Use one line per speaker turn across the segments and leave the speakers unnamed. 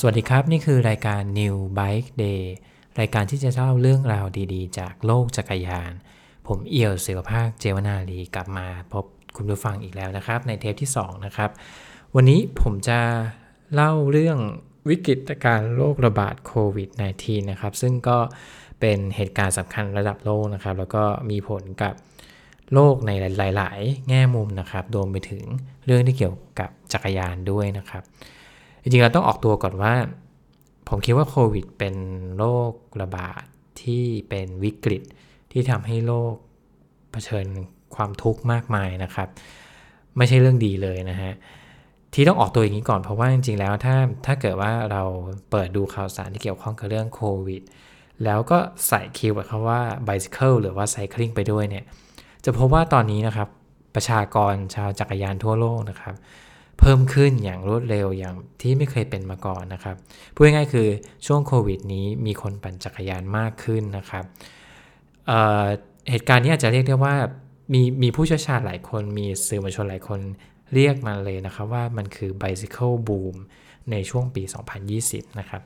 สวัสดีครับ นี่คือรายการ New Bike Day รายการที่จะเล่าเรื่องราวดีๆ จากโลกจักรยาน ผมเอี่ยวเสือภาคเจวนาลีกลับมาพบคุณผู้ฟังอีกแล้วนะครับ ในเทปที่ 2 นะครับ วันนี้ผมจะเล่าเรื่องวิกฤตการโรคระบาดโควิด -19 นะครับ ซึ่งก็เป็นเหตุการณ์สำคัญระดับโลกนะครับ แล้วก็มีผลกับโลกในหลาย ๆ แง่มุมนะครับรวมไปถึงเรื่องที่เกี่ยวกับจักรยานด้วยนะครับ จริงๆ เราต้องออกตัวก่อนว่า ผมคิดว่าโควิดเป็นโรคระบาดที่เป็นวิกฤตที่ทำให้โลกเผชิญความทุกข์มากมายนะครับ ไม่ใช่เรื่องดีเลยนะฮะที่ต้องออกตัวอย่างนี้ก่อนเพราะว่าจริงๆ แล้วถ้าถ้าเกิดว่าเราเปิดดูข่าวสารที่เกี่ยวข้องกับเรื่องโควิด แล้วก็ใส่ keyword คำว่า bicycle หรือว่า cycling ไปด้วยเนี่ย จะพบว่าตอนนี้นะครับ ประชากรชาวจักรยานทั่วโลกนะครับ เพิ่มขึ้นอย่างรวดเร็วอย่างที่ไม่เคยเป็นมาก่อนนะครับพูดง่ายๆคือช่วงโควิดนี้มีคนปั่นจักรยานมากขึ้นนะครับเเหตุการณ์นี้อาจจะเรียกได้ว่ามีมีผู้เชี่ยวชาญหลายคนมีสื่อมวลชนหลายคนเรียกมาเลยนะครับว่ามันคือ bicycle boom ในช่วงปี 2020 นะครับ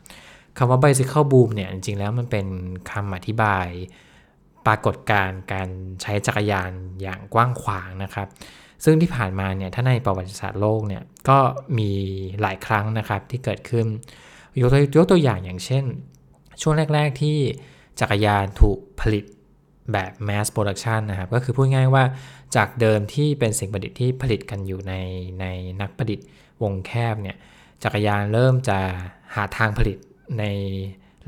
คำว่า bicycle boom เนี่ยจริงๆแล้วมันเป็นคำอธิบายปรากฏการณ์การใช้จักรยานอย่างกว้างขวางนะครับ ซึ่งที่ผ่านมาเนี่ยถ้าในประวัติศาสตร์โลกเนี่ยก็มีหลายครั้งนะครับที่เกิดขึ้นยกตัวยกตัวอย่างอย่างเช่น ช่วงแรก ๆที่จักรยานถูกผลิตแบบ mass production นะครับ ก็คือพูดง่ายว่าจากเดิมที่เป็นสิ่งประดิษฐ์ที่ผลิตกันอยู่ในในนักประดิษฐ์วงแคบเนี่ยจักรยานเริ่มจะหาทางผลิตใน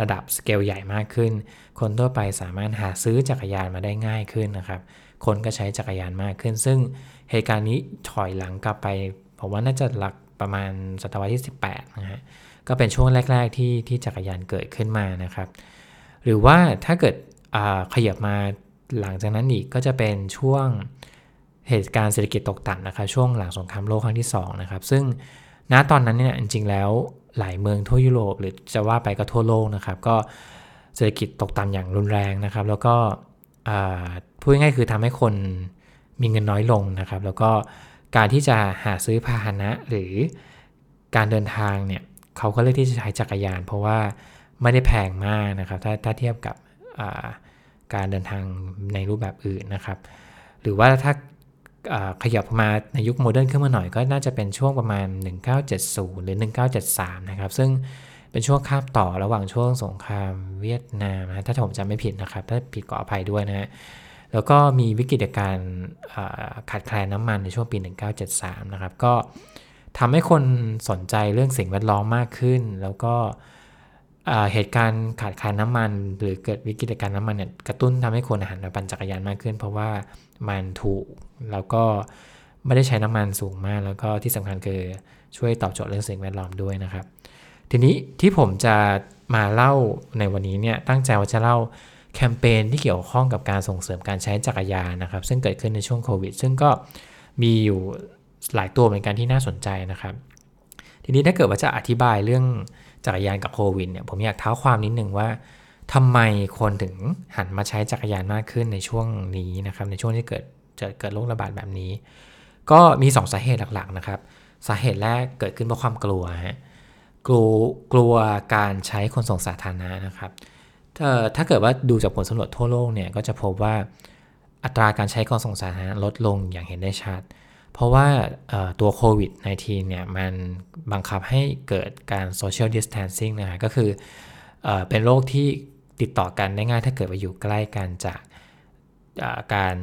ระดับสเกลใหญ่มากขึ้น คนทั่วไปสามารถหาซื้อจักรยานมาได้ง่ายขึ้นนะครับ คนก็ใช้จักรยานมากขึ้น ซึ่ง เหตุการณ์นี้ถอยหลังกลับไปผมว่าน่าจะหลักประมาณศตวรรษที่ 18นะฮะก็เป็นช่วงแรก ๆ ที่ที่จักรยานเกิดขึ้นมานะครับ หรือว่าถ้าเกิดขยับมาหลังจากนั้นอีกก็จะเป็นช่วงเหตุการณ์เศรษฐกิจตกต่ำนะครับช่วงหลังสงครามโลกครั้งที่2นะครับซึ่งณตอนนั้นเนี่ยจริงๆแล้วหลายเมืองทั่วยุโรปหรือจะว่าไปก็ทั่วโลกนะครับ ก็เศรษฐกิจตกต่ำอย่างรุนแรงนะครับ แล้วก็พูดง่ายๆคือทำให้คน มีเงินน้อยลงนะครับ แล้วก็การที่จะหาซื้อพาหนะหรือการเดินทางเนี่ยเขาก็เลือกที่จะใช้จักรยาน เพราะว่าไม่ได้แพงมากนะครับ ถ้าถ้าเทียบกับการเดินทางในรูปแบบอื่นนะครับ หรือว่าถ้าขยับมาในยุคโมเดิร์นขึ้นมาหน่อยก็น่าจะเป็นช่วงประมาณ 1970 หรือ 1973 นะครับ ซึ่งเป็นช่วงคาบต่อระหว่างช่วงสงครามเวียดนามนะถ้าผมจำไม่ผิดนะครับ ถ้าผิดก็อภัยด้วยนะฮะ แล้วก็มีวิกฤตการขาดแคลนน้ำมันในช่วงปี 1973 นะครับ ก็ทำให้คนสนใจเรื่องสิ่งแวดล้อมมากขึ้น แล้วก็เหตุการณ์ขาดแคลนน้ำมัน หรือเกิดวิกฤตการณ์น้ำมันเนี่ยกระตุ้นทำให้คนหันมาปั่นจักรยานมากขึ้น เพราะว่ามันถูกแล้วก็ไม่ได้ใช้น้ำมันสูงมาก แล้วก็ที่สำคัญคือช่วยตอบโจทย์เรื่องสิ่งแวดล้อมด้วยนะครับ ทีนี้ที่ผมจะมาเล่าในวันนี้เนี่ยตั้งใจว่าจะเล่า แคมเปญที่เกี่ยวข้องกับการส่งเสริมการใช้จักรยานนะครับ ซึ่งเกิดขึ้นในช่วงโควิด ซึ่งก็มีอยู่หลายตัวเหมือนกันที่น่าสนใจนะครับ ทีนี้ถ้าเกิดว่าจะอธิบายเรื่องจักรยานกับโควิดเนี่ยผมอยากเท้าความนิดนึงว่าทำไมคนถึงหันมาใช้จักรยานมากขึ้นในช่วงนี้นะครับ ในช่วงที่เกิดจะเกิดโรคระบาดแบบนี้ ก็มี 2 สาเหตุหลักๆนะครับ สาเหตุแรกเกิดขึ้นเพราะความกลัวฮะกลัวกลัวการใช้ขนส่งสาธารณะนะครับ ถ้าเกิดว่าดูจากผลสำรวจทั่วโลกเนี่ยก็จะพบว่าอัตราการใช้ขนส่งสาธารณะลดลงอย่างเห็นได้ชัด เพราะว่าตัวโควิด -19 เนี่ยมันบังคับให้เกิดการ social distancing นะฮะก็คือเอเป็นโรคที่ติดต่อกันได้ง่ายถ้าเกิดว่าอยู่ใกล้กันจากการ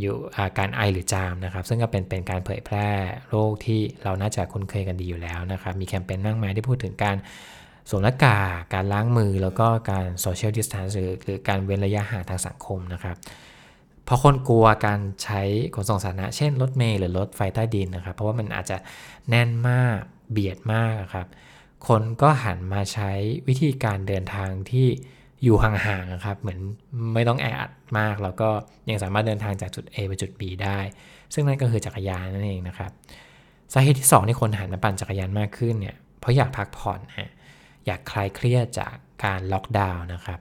อยู่การไอหรือจามนะครับ ซึ่งก็เป็นเป็นการเผยแพร่โรคที่เราน่าจะคุ้นเคยกันดีอยู่แล้วนะครับ มีแคมเปญมากมายที่พูดถึงการ สวมหน้ากากการล้างมือแล้วก็การ social distance หรือการเว้นระยะห่างทางสังคมนะครับเพราะคนกลัวการใช้ขนส่งสาธารณะเช่นรถเมล์หรือรถไฟใต้ดินนะครับ เพราะว่ามันอาจจะแน่นมากเบียดมากครับ คนก็หันมาใช้วิธีการเดินทางที่อยู่ห่างๆครับ เหมือนไม่ต้องแออัดมาก แล้วก็ยังสามารถเดินทางจากจุด A ไปจุด B ได้ ซึ่งนั่นก็คือจักรยานนั่นเองนะครับสาเหตุที่2ที่คนหันมาปั่นจักรยานมากขึ้นเนี่ยเพราะอยากพักผ่อนฮะ อยากคลายเครียดจากการล็อกดาวน์นะครับ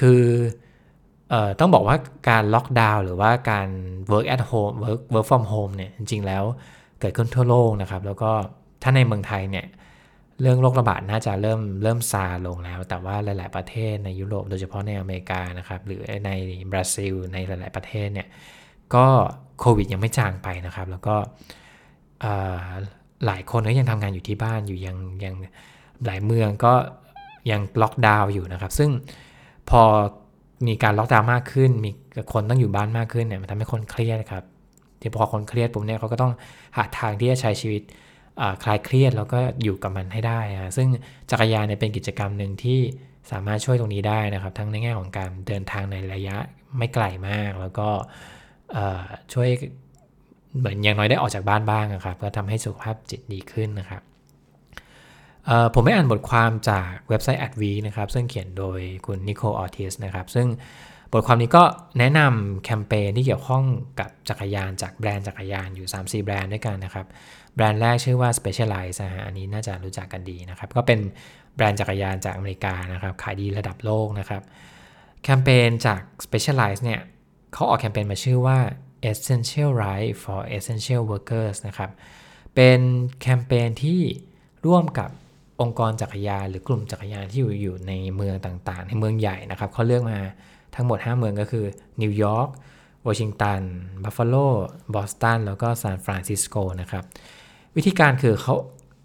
คือออต้องบอกว่าการล็อกดาวน์หรือว่าการ work at home work work from home เนี่ยจริงๆแล้วเกิดขึ้นทั่วโลกนะครับ แล้วก็ถ้าในเมืองไทยเนี่ยเรื่องโรคระบาดน่าจะเริ่มเริ่มซาลงแล้ว แต่ว่าหลาย ๆประเทศในยุโรปโดยเฉพาะในอเมริกานะครับ หรือในบราซิล ในหลาย ๆประเทศเนี่ยก็โควิดยังไม่จางไปนะครับ แล้วก็หลายคนก็ยังทำงานอยู่ที่บ้านอยู่ยังยัง หลายเมืองก็ยังล็อกดาวน์อยู่นะครับ ซึ่งพอมีการล็อกดาวน์มากขึ้น มีคนต้องอยู่บ้านมากขึ้นเนี่ยมันทำให้คนเครียดครับที่พอคนเครียดปุ๊บเนี่ยเขาก็ต้องหาทางที่จะใช้ชีวิตคลายเครียดแล้วก็อยู่กับมันให้ได้นะซึ่งจักรยานเนี่ยเป็นกิจกรรมหนึ่งที่สามารถช่วยตรงนี้ได้นะครับ ทั้งในแง่ของการเดินทางในระยะไม่ไกลมาก แล้วก็ช่วยเหมือนอย่างน้อยได้ออกจากบ้านบ้างนะครับ ก็ทำให้สุขภาพจิตดีขึ้นนะครับ ผมไม่อ่านบทความจากเว็บไซต์ a d v นะครับ ซึ่งเขียนโดยคุณนิโคลออทิสนะครับ ซึ่งบทความนี้ก็แนะนำแคมเปญที่เกี่ยวข้องกับจักรยานจากแบรนด์จักรยานอยู่ 3-4 แบรนด์ด้วยกันนะครับ แบรนด์แรกชื่อว่า Specialized นะฮะอันนี้น่าจะรู้จักกันดีนะครับ ก็เป็นแบรนด์จักรยานจากอเมริกานะครับ ขายดีระดับโลกนะครับ แคมเปญจาก Specialized เนี่ยเขาออกแคมเปญมาชื่อว่า Essential Ride for Essential Workers นะครับ เป็นแคมเปญที่ร่วมกับ องค์กรจักรยานหรือกลุ่มจักรยานที่อยู่อยู่ในเมืองต่างๆ ในเมืองใหญ่นะครับเขาเลือกมาทั้งหมด 5 เมืองก็คือนิวยอร์กวอชิงตันบัฟฟาโลบอสตันแล้วก็ซานฟรานซิสโกนะครับ วิธีการคือเขา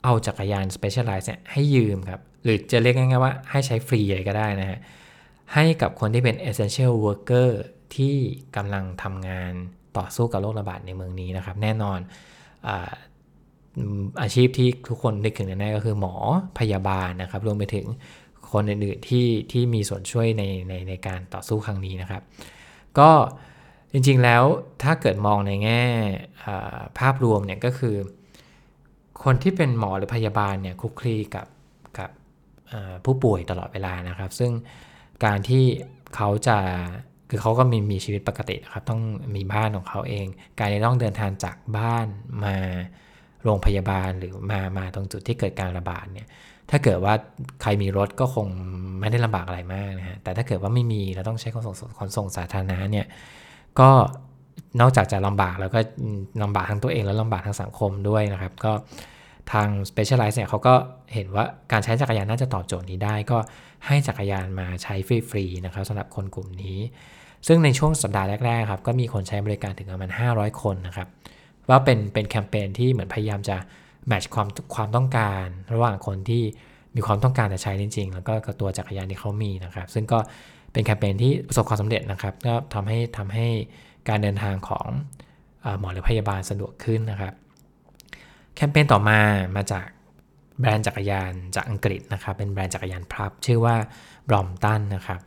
เอาจักรยาน Specialized เนี่ยให้ยืมครับ หรือจะเรียกง่ายๆว่าให้ใช้ฟรีเลยก็ได้นะฮะให้กับคนที่เป็น essential worker ที่กำลังทำงานต่อสู้กับโรคระบาดในเมืองนี้นะครับ แน่นอนอ อาชีพที่ทุกคนนึกถึงแน่ๆก็คือหมอพยาบาลนะครับรวมไปถึงคนอื่นๆที่ที่มีส่วนช่วยในในในการต่อสู้ครั้งนี้นะครับ ก็จริงๆแล้วถ้าเกิดมองในแง่ภาพรวมเนี่ยก็คือ คนที่เป็นหมอหรือพยาบาลเนี่ยคุกคลีกับกับผู้ป่วยตลอดเวลานะครับ ซึ่งการที่เขาจะคือเขาก็มีมีชีวิตปกตินะครับ ต้องมีบ้านของเขาเอง การที่ต้องเดินทางจากบ้านมา โรงพยาบาลหรือมามาตรงจุดที่เกิดการระบาดเนี่ยถ้าเกิดว่าใครมีรถก็คงไม่ได้ลำบากอะไรมากนะฮะแต่ถ้าเกิดว่าไม่มีแล้วต้องใช้ขนส่งขนส่งสาธารณะเนี่ยก็นอกจากจะลำบากแล้วก็ลำบากทั้งตัวเองแล้วลำบากทั้งสังคมด้วยนะครับ ก็ทาง Specialized เนี่ยเขาก็เห็นว่าการใช้จักรยานน่าจะตอบโจทย์นี้ได้ ก็ให้จักรยานมาใช้ฟรีๆนะครับสำหรับคนกลุ่มนี้ ซึ่งในช่วงสัปดาห์แรกๆครับก็มีคนใช้บริการถึงประมาณ 500 คนนะครับ ว่าเป็นเป็นแคมเปญที่เหมือนพยายามจะแมทช์ความความต้องการ ระหว่างคนที่มีความต้องการจะใช้จริง ๆ แล้วก็กับตัวจักรยานที่เขามีนะครับ ซึ่งก็เป็นแคมเปญที่ประสบความสำเร็จนะครับ ก็ทำให้ทำให้การเดินทางของหมอหรือพยาบาลสะดวกขึ้นนะครับ แคมเปญต่อมามาจากแบรนด์จักรยานจากอังกฤษนะครับ เป็นแบรนด์จักรยานพับ ชื่อว่าบรอมตันนะครับ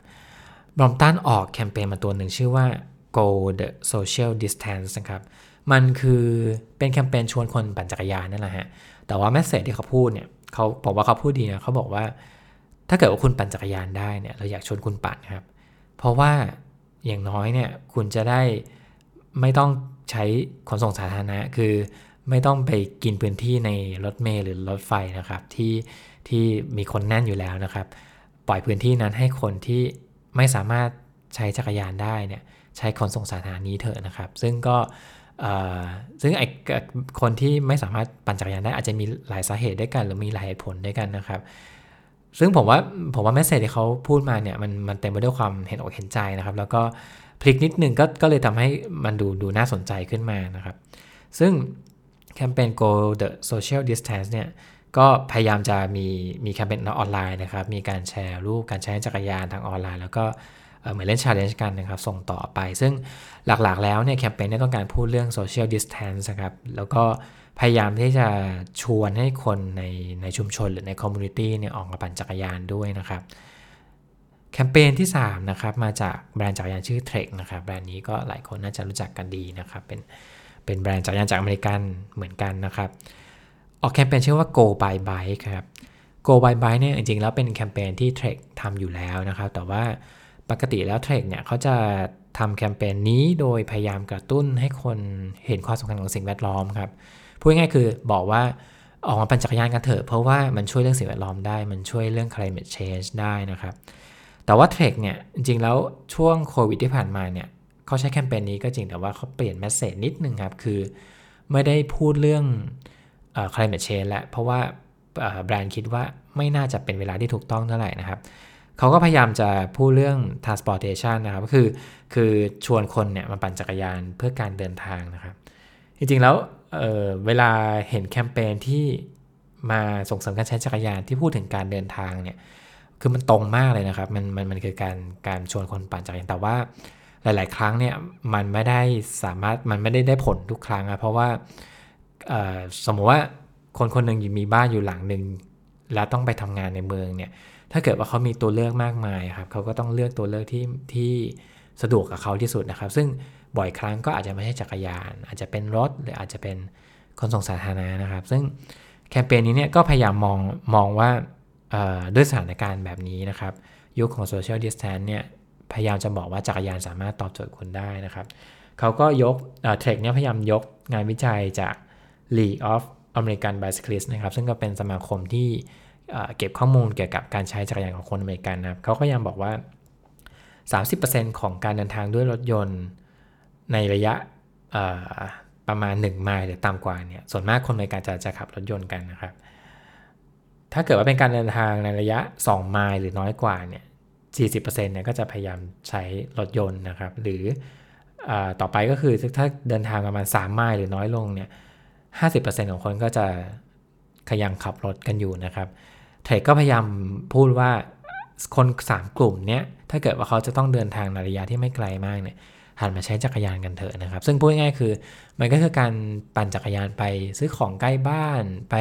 บรอมตันออกแคมเปญมาตัวหนึ่งชื่อว่า Go the Social Distance นะครับ มันคือเป็นแคมเปญชวนคนปั่นจักรยานนั่นแหละฮะ แต่ว่าแมสเซจที่เขาพูดเนี่ยเขาบอกว่าเขาพูดดีนะเขาบอกว่า ถ้าเกิดว่าคุณปั่นจักรยานได้เนี่ยเราอยากชวนคุณปั่นครับ เพราะว่าอย่างน้อยเนี่ยคุณจะได้ไม่ต้องใช้ขนส่งสาธารณะ คือไม่ต้องไปกินพื้นที่ในรถเมล์หรือรถไฟนะครับ ที่ที่มีคนแน่นอยู่แล้วนะครับ ปล่อยพื้นที่นั้นให้คนที่ไม่สามารถใช้จักรยานได้เนี่ยใช้ขนส่งสาธารณะนี้เถอะนะครับ ซึ่งก็ ซึ่งไอคนที่ไม่สามารถปั่นจักรยานได้อาจจะมีหลายสาเหตุด้วยกัน หรือมีหลายเหตุผลด้วยกันนะครับ ซึ่งผมว่าผมว่าแมสเซจที่เขาพูดมาเนี่ยมันมันเต็มไปด้วยความเห็นอกเห็นใจนะครับ แล้วก็พลิกนิดนึงก็ก็เลยทำให้มันดูดูน่าสนใจขึ้นมานะครับ ซึ่งแคมเปญ Go the Social Distance เนี่ยก็พยายามจะมีมีแคมเปญออนไลน์นะครับ มีการแชร์รูปการใช้จักรยานทางออนไลน์ แล้วก็ เหมือนเล่น challenge กันนะครับ ส่งต่อไป ซึ่งหลักๆ แล้วเนี่ยแคมเปญเนี้ยต้องการพูดเรื่อง social distance ครับ แล้วก็พยายามที่จะชวนให้คนในในชุมชนหรือใน community เนี่ยออกมาปั่นจักรยานด้วยนะครับแคมเปญที่ 3 นะครับ มาจากแบรนด์จักรยานชื่อ Trek นะครับ แบรนด์นี้ก็หลายคนน่าจะรู้จักกันดีนะครับ เป็นเป็นแบรนด์จักรยานจากอเมริกันเหมือนกันนะครับ ออกแคมเปญชื่อว่า Go by Bike ครับ Go by Bike เนี่ยจริงๆแล้วเป็นแคมเปญที่ Trek ทำอยู่แล้วนะครับ แต่ว่า ปกติแล้วเทรคเนี่ยเขาจะทำแคมเปญนี้โดยพยายามกระตุ้นให้คนเห็นความสำคัญของสิ่งแวดล้อมครับ พูดง่ายคือบอกว่าออกมาปั่นจักรยานกันเถอะเพราะว่ามันช่วยเรื่องสิ่งแวดล้อมได้ มันช่วยเรื่อง climate change ได้นะครับ แต่ว่าเทรคเนี่ยจริงแล้วช่วงโควิดที่ผ่านมาเนี่ยเขาใช้แคมเปญนี้ก็จริงแต่ว่าเขาเปลี่ยนแมสเซจนิดนึงครับ คือไม่ได้พูดเรื่อง climate change แล้วเพราะว่าแบรนด์คิดว่าไม่น่าจะเป็นเวลาที่ถูกต้องเท่าไหร่นะครับ เขาก็พยายามจะพูดเรื่อง transportation นะครับก็คือคือชวนคนเนี่ยมาปั่นจักรยานเพื่อการเดินทางนะครับ จริงๆแล้วเเวลาเห็นแคมเปญที่มาส่งเสริมการใช้จักรยานที่พูดถึงการเดินทางเนี่ยคือมันตรงมากเลยนะครับ มันมันมันคือการการชวนคนปั่นจักรยานแต่ว่าหลาย ๆ ครั้งเนี่ยมันไม่ได้สามารถมันไม่ได้ได้ผลทุกครั้งอะเพราะว่าสมมติว่าคนคนหนึ่งมีบ้านอยู่หลังหนึ่งแล้วต้องไปทำงานในเมืองเนี่ย ถ้าเกิดว่าเขามีตัวเลือกมากมายครับเขาก็ต้องเลือกตัวเลือกที่ที่สะดวกกับเขาที่สุดนะครับ ซึ่งบ่อยครั้งก็อาจจะไม่ใช่จักรยาน อาจจะเป็นรถหรืออาจจะเป็นขนส่งสาธารณะนะครับ ซึ่งแคมเปญนี้เนี่ยก็พยายามมองมองว่าด้วยสถานการณ์แบบนี้นะครับ ยุคของโซเชียลดิสแทนเนี่ยพยายามจะบอกว่าจักรยานสามารถตอบโจทย์คุณได้นะครับเขาก็ยกเทรคเนี่ยพยายามยกงานวิจัยจาก League of American Bicyclists นะครับ ซึ่งก็เป็นสมาคมที่ เก็บข้อมูลเกี่ยวกับการใช้จักรยานของคนอเมริกันนะครับเขาก็ยังบอกว่า 30%ของการเดินทางด้วยรถยนต์ในระยะประมาณ 1 ไมล์หรือต่ำกว่าเนี่ย ส่วนมากคนอเมริกันจะจะขับรถยนต์กันนะครับ ถ้าเกิดว่าเป็นการเดินทางในระยะ 2 ไมล์หรือน้อยกว่าเนี่ย 40%เนี่ยก็จะพยายามใช้รถยนต์นะครับ หรืออต่อไปก็คือถ้าเดินทางประมาณ 3 ไมล์หรือน้อยลงเนี่ย 50%ของคนก็จะขยังขับรถกันอยู่นะครับ เทรดก็พยายามพูดว่าคน 3 กลุ่มเนี้ยถ้าเกิดว่าเขาจะต้องเดินทางในระยะที่ไม่ไกลมากเนี่ยหันมาใช้จักรยานกันเถอะนะครับ ซึ่งพูดง่ายๆคือ มันก็คือการปั่นจักรยานไปซื้อของใกล้บ้านไป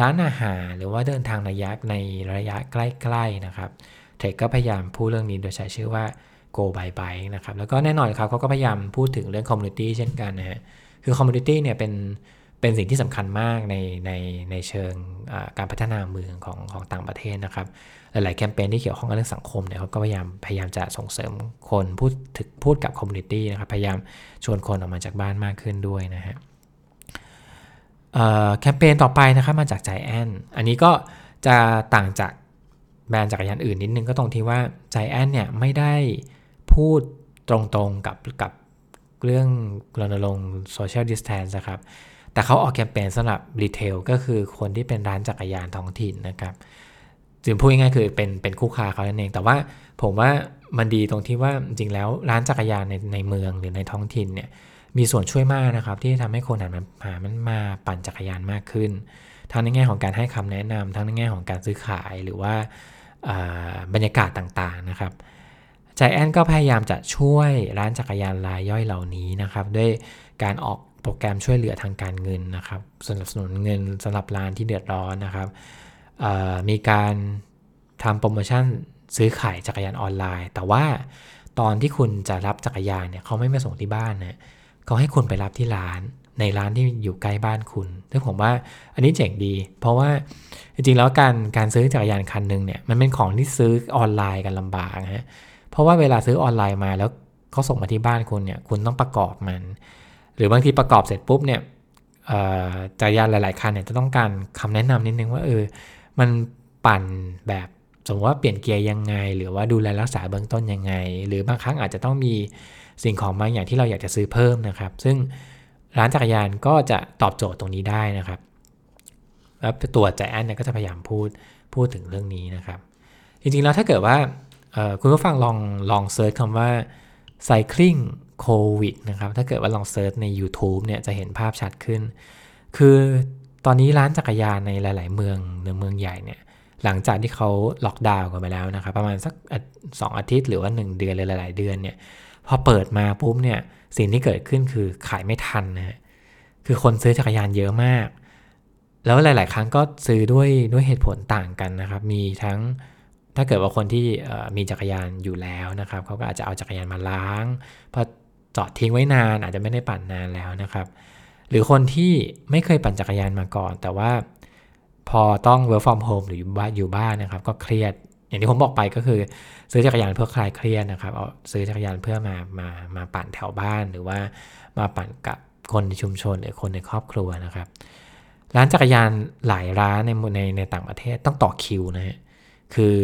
ร้านอาหารหรือว่าเดินทางระยะในระยะใกล้ๆนะครับเทรดก็พยายามพูดเรื่องนี้โดยใช้ชื่อว่า go by bike นะครับแล้วก็แน่นอนครับเขาก็พยายามพูดถึงเรื่อง community เช่นกันนะฮะคือ community เนี่ยเป็น เป็นสิ่งที่สำคัญมากในในในเชิงการพัฒนาเมืองของของต่างประเทศนะครับ หลาย ๆ แคมเปญที่เกี่ยวข้องกับเรื่องสังคมเนี่ยเขาก็พยายามพยายามจะส่งเสริมคนพูดถึงพูดกับ community นะครับ พยายามชวนคนออกมาจากบ้านมากขึ้นด้วยนะฮะแคมเปญต่อไปนะครับมาจากใจแอนอันนี้ก็จะต่างจากแบรนด์จักรยานอื่นนิดนึงก็ตรงที่ว่าใจแอนเนี่ยไม่ได้พูดตรงๆกับกับเรื่องรณรงค์ social distance นะครับ แต่เขาออกแคมเปญสำหรับรีเทลก็คือคนที่เป็นร้านจักรยานท้องถิ่นนะครับจึงพูดง่ายๆคือเป็นเป็นคู่ค้าเขานั่นเอง แต่ว่าผมว่ามันดีตรงที่ว่าจริงแล้วร้านจักรยานในในเมืองหรือในท้องถิ่นเนี่ยมีส่วนช่วยมากนะครับ ที่ทำให้คนหันมาหามันมาปั่นจักรยานมากขึ้น ทั้งในแง่ของการให้คำแนะนำทั้งในแง่ของการซื้อขายหรือว่าบรรยากาศต่างๆนะครับใจแอนก็พยายามจะช่วยร้านจักรยานรายย่อยเหล่านี้นะครับ ด้วยการออก โปรแกรมช่วยเหลือทางการเงินนะครับสนับสนุนเงินสำหรับร้านที่เดือดร้อนนะครับมีการทำโปรโมชั่นซื้อขายจักรยานออนไลน์ แต่ว่าตอนที่คุณจะรับจักรยานเนี่ยเขาไม่มาส่งที่บ้านนะเขาให้คุณไปรับที่ร้านในร้านที่อยู่ใกล้บ้านคุณซึ่งผมว่าอันนี้เจ๋งดี เพราะว่าจริงๆแล้วการการซื้อจักรยานคันหนึ่งเนี่ยมันเป็นของที่ซื้อออนไลน์กันลำบากฮะเพราะว่าเวลาซื้อออนไลน์มาแล้วเขาส่งมาที่บ้านคุณเนี่ยคุณต้องประกอบมัน หรือบางทีประกอบเสร็จปุ๊บเนี่ยจักรยานหลาย ๆ คันเนี่ยจะต้องการคำแนะนำนิดนึงว่าเออมันปั่นแบบสมมติว่าเปลี่ยนเกียร์ยังไง หรือว่าดูแลรักษาเบื้องต้นยังไง หรือบางครั้งอาจจะต้องมีสิ่งของบางอย่างที่เราอยากจะซื้อเพิ่มนะครับ ซึ่งร้านจักรยานก็จะตอบโจทย์ตรงนี้ได้นะครับแล้วตัวใจแอนเนี่ยก็จะพยายามพูดพูดถึงเรื่องนี้นะครับ จริง ๆ แล้วถ้าเกิดว่าคุณผู้ฟังลองลองเซิร์ชคำว่า cycling COVID นะครับ ถ้าเกิดว่าลองเซิร์ชใน YouTube เนี่ยจะเห็นภาพชัดขึ้น คือตอนนี้ร้านจักรยานในหลาย ๆ เมืองในเมืองใหญ่เนี่ยหลังจากที่เขาล็อกดาวน์กันไปแล้วนะครับ ประมาณสักสองอาทิตย์หรือว่า 1 เดือนเลยหลาย ๆ เดือนเนี่ยพอเปิดมาปุ๊บเนี่ยสิ่งที่เกิดขึ้นคือขายไม่ทันนะฮะคือคนซื้อจักรยานเยอะมาก แล้วหลาย ๆ ครั้งก็ซื้อด้วยด้วยเหตุผลต่างกันนะครับ มีทั้งถ้าเกิดว่าคนที่มีจักรยานอยู่แล้วนะครับเขาก็อาจจะเอาจักรยานมาล้างพอ จอดทิ้งไว้นานอาจจะไม่ได้ปั่นนานแล้วนะครับ หรือคนที่ไม่เคยปั่นจักรยานมาก่อน แต่ว่าพอต้อง work from home หรือบ้านอยู่บ้านนะครับ ก็เครียดอย่างที่ผมบอกไปก็คือ ซื้อจักรยานเพื่อคลายเครียดนะครับเอาซื้อจักรยานเพื่อมามามาปั่นแถวบ้าน หรือว่ามาปั่นกับคนในชุมชนหรือคนในครอบครัวนะครับ ร้านจักรยานหลายร้านในในในต่างประเทศต้องต่อคิวนะฮะคือ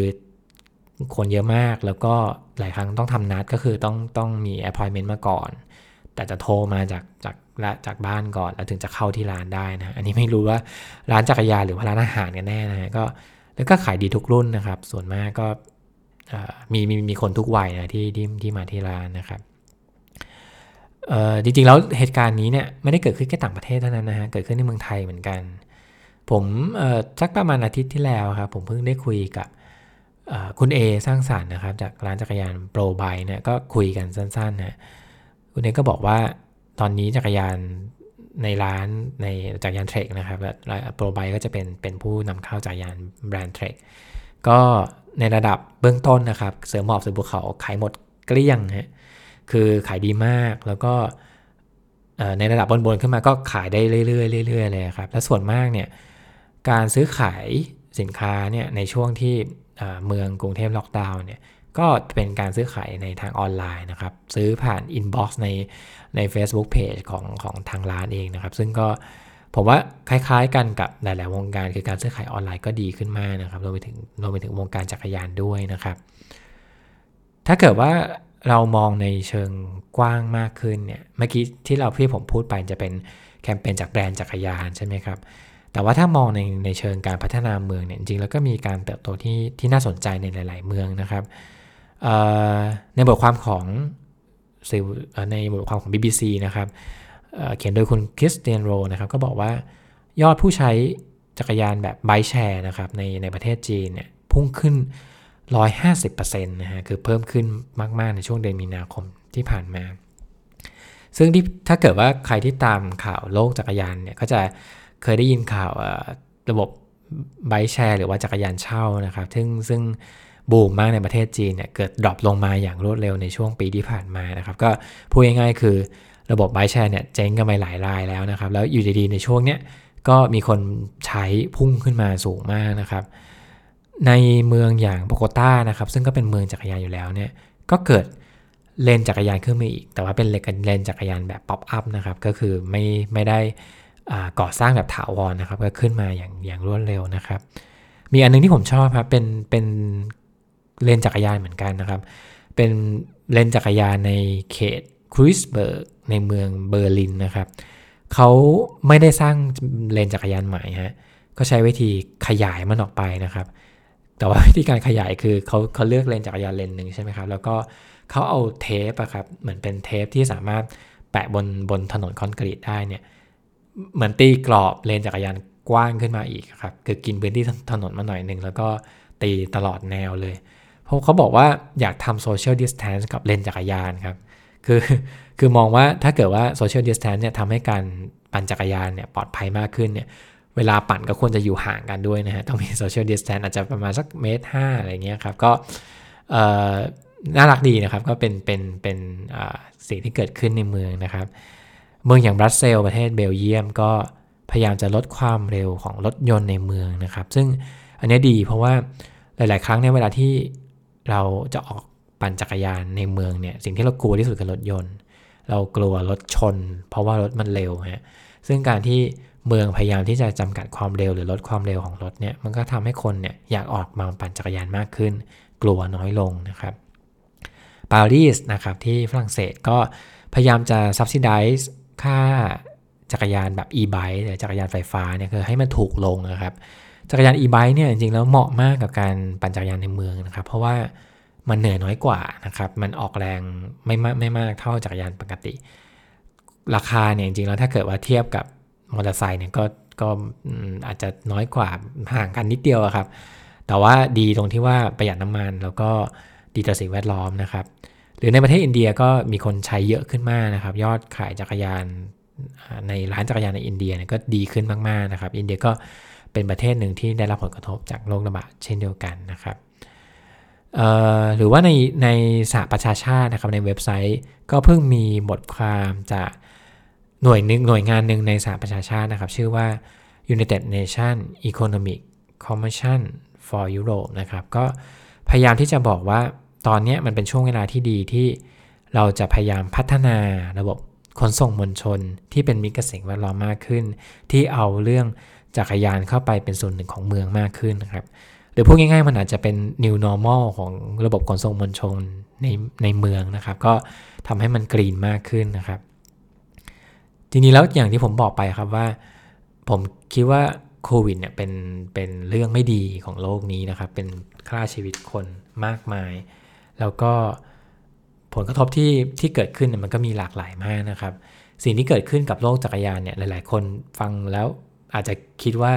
คนเยอะมากแล้วก็หลายครั้งต้องทำนัดก็คือต้องต้องมี appointment มาก่อน แต่จะโทรมาจากจากละจากบ้านก่อนแล้วถึงจะเข้าที่ร้านได้นะ อันนี้ไม่รู้ว่าร้านจักรยานหรือว่าร้านอาหารกันแน่นะฮะก็แล้วก็ขายดีทุกรุ่นนะครับ ส่วนมากก็มีมีมีคนทุกวัยนะที่ที่ที่มาที่ร้านนะครับจริงๆแล้วเหตุการณ์นี้เนี่ยไม่ได้เกิดขึ้นแค่ต่างประเทศเท่านั้นนะฮะเกิดขึ้นในเมืองไทยเหมือนกัน ผมสักประมาณอาทิตย์ที่แล้วครับผมเพิ่งได้คุยกับ คุณเอสร้างสารรค์นะครับจากร้านจักรยานโปรไบเนี่ยก็คุยกันสั้นๆนะคุณเอก็บอกว่าตอนนี้จักรยานในร้านในจักรยานเทรคนะครับโปรไบก็จะเป็นเป็นผู้นำเข้าจักรยานแบรนด์เทรคก็ในระดับเบื้องต้นนะครับ เสือหมอบเสือภูเขาขายหมดเกลี้ยงฮะคือขายดีมากแล้วก็ในระดับบนๆขึ้นมาก็ขายได้เรื่อยๆเรื่อยๆเลยครับ และส่วนมากเนี่ยการซื้อขายสินค้าเนี่ยในช่วงที่ เมืองกรุงเทพล็อกดาวน์เนี่ยก็เป็นการซื้อขายในทางออนไลน์นะครับ ซื้อผ่าน inbox ในใน Facebook Page ของของทางร้านเองนะครับ ซึ่งก็ผมว่าคล้ายๆกันกับหลาย ๆ วงการคือการซื้อขายออนไลน์ก็ดีขึ้นมากนะครับรวมไปถึงรวมไปถึงวงการจักรยานด้วยนะครับ ถ้าเกิดว่าเรามองในเชิงกว้างมากขึ้นเนี่ยเมื่อกี้ที่เราพี่ผมพูดไปจะเป็นแคมเปญจากแบรนด์จักรยานใช่ไหมครับ แต่ว่าถ้ามองในในเชิงการพัฒนาเมืองเนี่ยจริงๆแล้วก็มีการเติบโตที่ที่น่าสนใจในหลาย ๆ เมืองนะครับในบทความของในบทความของ BBC นะครับเขียนโดยคุณคริสเตียนโรนะครับก็บอกว่ายอดผู้ใช้จักรยานแบบไบค์แชร์นะครับในในประเทศจีนเนี่ยพุ่งขึ้น 150%นะฮะคือเพิ่มขึ้นมาก ๆ ในช่วงเดือนมีนาคมที่ผ่านมา ซึ่งที่ถ้าเกิดว่าใครที่ตามข่าวโลกจักรยานเนี่ยก็จะ เคยได้ยินข่าวระบบไบแชร์หรือว่าจักรยานเช่านะครับ ซึ่งซึ่งบูมมากในประเทศจีนเนี่ยเกิดดรอปลงมาอย่างรวดเร็วในช่วงปีที่ผ่านมานะครับ ก็พูดง่ายๆคือระบบ bike share เนี่ยเจ๊งกันไปหลายรายแล้วนะครับ แล้วอยู่ดีๆในช่วงเนี้ยก็มีคนใช้พุ่งขึ้นมาสูงมากนะครับ ในเมืองอย่างโบโกตานะครับ ซึ่งก็เป็นเมืองจักรยานอยู่แล้วเนี่ยก็เกิดเลนจักรยานขึ้นมาอีก แต่ว่าเป็นเลนจักรยานแบบ pop-up นะครับ ก็คือไม่ไม่ได้ ก่อสร้างแบบถาวรนะครับก็ขึ้นมาอย่างอย่างรวดเร็วนะครับ มีอันนึงที่ผมชอบครับเป็นเป็นเลนจักรยานเหมือนกันนะครับ เป็นเลนจักรยานในเขตครอยซ์แบร์กในเมืองเบอร์ลินนะครับเขาไม่ได้สร้างเลนจักรยานใหม่ฮะก็ใช้วิธีขยายมันออกไปนะครับ แต่ว่าวิธีการขยายคือเขาเขาเลือกเลนจักรยานเลนหนึ่งใช่ไหมครับ แล้วก็เขาเอาเทปอะครับเหมือนเป็นเทปที่สามารถแปะบนบนถนนคอนกรีตได้เนี่ย เหมือนตีกรอบเลนจักรยานกว้างขึ้นมาอีกครับ คือกินพื้นที่ถนนมาหน่อยหนึ่งแล้วก็ตีตลอดแนวเลย เพราะเขาบอกว่าอยากทำ social distance กับเลนจักรยานครับ คือคือมองว่าถ้าเกิดว่า social distance เนี่ยทำให้การปั่นจักรยานเนี่ยปลอดภัยมากขึ้นเนี่ยเวลาปั่นก็ควรจะอยู่ห่างกันด้วยนะฮะ ต้องมี social distance อาจจะประมาณสักเมตรห้าอะไรเงี้ยครับ ก็น่ารักดีนะครับ ก็เป็นเป็นเป็นสิ่งที่เกิดขึ้นในเมืองนะครับ เมืองอย่างบรัสเซลประเทศเบลเยียมก็พยายามจะลดความเร็วของรถยนต์ในเมืองนะครับ ซึ่งอันนี้ดีเพราะว่าหลาย ๆ ครั้งในเวลาที่เราจะออกปั่นจักรยานในเมืองเนี่ยสิ่งที่เรากลัวที่สุดคือรถยนต์ เรากลัวรถชน เพราะว่ารถมันเร็วฮะซึ่งการที่เมืองพยายามที่จะจำกัดความเร็วหรือลดความเร็วของรถเนี่ยมันก็ทำให้คนเนี่ยอยากออกมาปั่นจักรยานมากขึ้น กลัวน้อยลงนะครับปารีสนะครับที่ฝรั่งเศสก็พยายามจะ subsidize ค่าจักรยานแบบ e-bike หรือจักรยานไฟฟ้าเนี่ยคือให้มันถูกลงนะครับ จักรยาน e-bike เนี่ยจริงๆแล้วเหมาะมากกับการปั่นจักรยานในเมืองนะครับ เพราะว่ามันเหนื่อยน้อยกว่านะครับ มันออกแรงไม่มากไม่มากเท่าจักรยานปกติ ราคาเนี่ยจริงๆแล้วถ้าเกิดว่าเทียบกับมอเตอร์ไซค์เนี่ยก็ก็อาจจะน้อยกว่าห่างกันนิดเดียวครับ แต่ว่าดีตรงที่ว่าประหยัดน้ำมันแล้วก็ดีต่อสิ่งแวดล้อมนะครับ หรือในประเทศอินเดียก็มีคนใช้เยอะขึ้นมากนะครับ ยอดขายจักรยานในร้านจักรยานในอินเดียก็ดีขึ้นมากๆนะครับ อินเดียก็เป็นประเทศหนึ่งที่ได้รับผลกระทบจากโรคระบาดเช่นเดียวกันนะครับหรือว่าในในสหประชาชาตินะครับในเว็บไซต์ก็เพิ่งมีบทความจากหน่วยหนึ่งหน่วยงานหนึ่งในสหประชาชาตินะครับ ชื่อว่า United Nation Economic Commission for Europe นะครับ ก็พยายามที่จะบอกว่า ตอนนี้มันเป็นช่วงเวลาที่ดีที่เราจะพยายามพัฒนาระบบขนส่งมวลชนที่เป็นมิตรกับสิ่งแวดล้อมมากขึ้น ที่เอาเรื่องจักรยานเข้าไปเป็นส่วนหนึ่งของเมืองมากขึ้นนะครับหรือพูดง่ายๆมันอาจจะเป็น new normal ของระบบขนส่งมวลชนในในเมืองนะครับ ก็ทำให้มันกรีนมากขึ้นนะครับ ทีนี้แล้วอย่างที่ผมบอกไปครับว่า ผมคิดว่าโควิดเนี่ยเป็นเป็นเรื่องไม่ดีของโลกนี้นะครับ เป็นฆ่าชีวิตคนมากมาย แล้วก็ผลกระทบที่ที่เกิดขึ้นมันก็มีหลากหลายมากนะครับ สิ่งที่เกิดขึ้นกับโลกจักรยานเนี่ยหลาย ๆ คนฟังแล้วอาจจะคิดว่า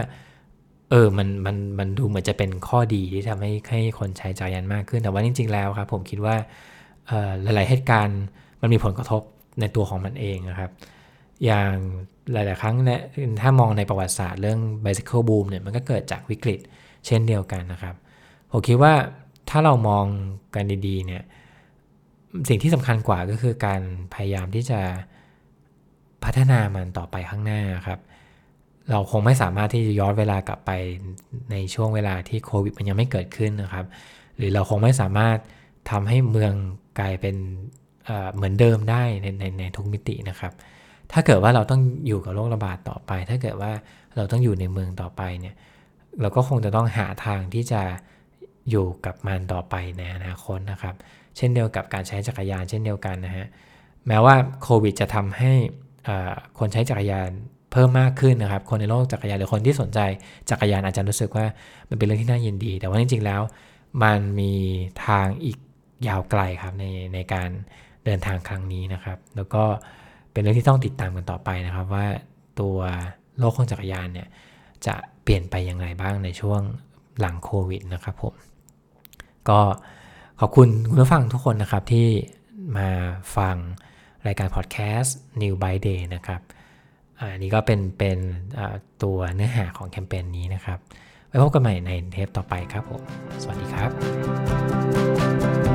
เออมันมันมันดูเหมือนจะเป็นข้อดีที่ทำให้ให้คนใช้จักรยานมากขึ้น แต่ว่าจริง ๆ แล้วครับ ผมคิดว่าหลาย ๆ เหตุการณ์มันมีผลกระทบในตัวของมันเองนะครับ อย่างหลาย ๆ ครั้งเนี่ยถ้ามองในประวัติศาสตร์เรื่อง bicycle boom เนี่ยมันก็เกิดจากวิกฤตเช่นเดียวกันนะครับ ผมคิดว่า ถ้าเรามองกันดีๆเนี่ยสิ่งที่สำคัญกว่าก็คือการพยายามที่จะพัฒนามันต่อไปข้างหน้าครับ เราคงไม่สามารถที่จะย้อนเวลากลับไปในช่วงเวลาที่โควิดมันยังไม่เกิดขึ้นนะครับ หรือเราคงไม่สามารถทำให้เมืองกลายเป็นเหมือนเดิมได้ในในในทุกมิตินะครับ ถ้าเกิดว่าเราต้องอยู่กับโรคระบาดต่อไป ถ้าเกิดว่าเราต้องอยู่ในเมืองต่อไปเนี่ย เราก็คงจะต้องหาทางที่จะ อยู่กับมันต่อไปในอนาคตนะครับ เช่นเดียวกับการใช้จักรยานเช่นเดียวกันนะฮะแม้ว่าโควิดจะทำให้คนใช้จักรยานเพิ่มมากขึ้นนะครับ คนในโลกจักรยานหรือคนที่สนใจจักรยานอาจจะรู้สึกว่ามันเป็นเรื่องที่น่ายินดี แต่ว่าจริงๆแล้ว มันมีทางอีกยาวไกลครับในในการเดินทางครั้งนี้นะครับ แล้วก็เป็นเรื่องที่ต้องติดตามกันต่อไปนะครับ ว่าตัวโลกของจักรยานเนี่ยจะเปลี่ยนไปอย่างไรบ้างในช่วงหลังโควิดนะครับผม ก็ขอบคุณคุณผู้ฟังทุกคนนะครับที่มาฟังรายการพอดแคสต์ New by Day นะครับอันนี้ก็เป็นเป็นตัวเนื้อหาของแคมเปญนี้นะครับไว้พบกันใหม่ในเทปต่อไปครับผม สวัสดีครับ